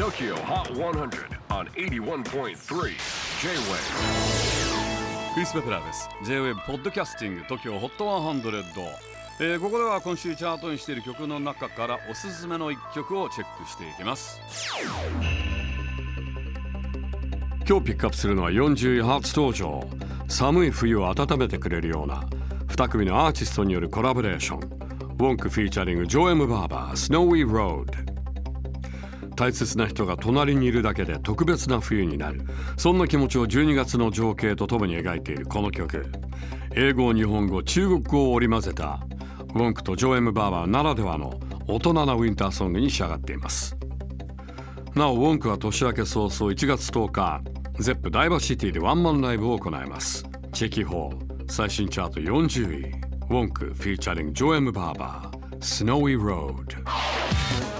TOKYO HOT 100 on 81.3 J-WAVE クリス・ベプラーです。J-WAVE ポッドキャスティング TOKYO HOT 100、えーここでは今週チャートにしている曲の中からおすすめの一曲をチェックしていきます。今日ピックアップするのは40位初登場。寒い冬を温めてくれるような2組のアーティストによるコラボレーション。ウォンクフィーチャリングジョエム・バーバー Snowy Road 大切な人が隣にいるだけで特別な冬になる。そんな気持ちを12月の情景とともに描いているこの曲。英語日本語中国語を織り交ぜた。 WONKと9m88ならではの大人なウィンターソングに仕上がっています。なお WONKは年明け早々1月10日ゼップダイバーシティでワンマンライブを行います。チェキホー最新チャート40位。 WONK featuring 9m88 Snowy Road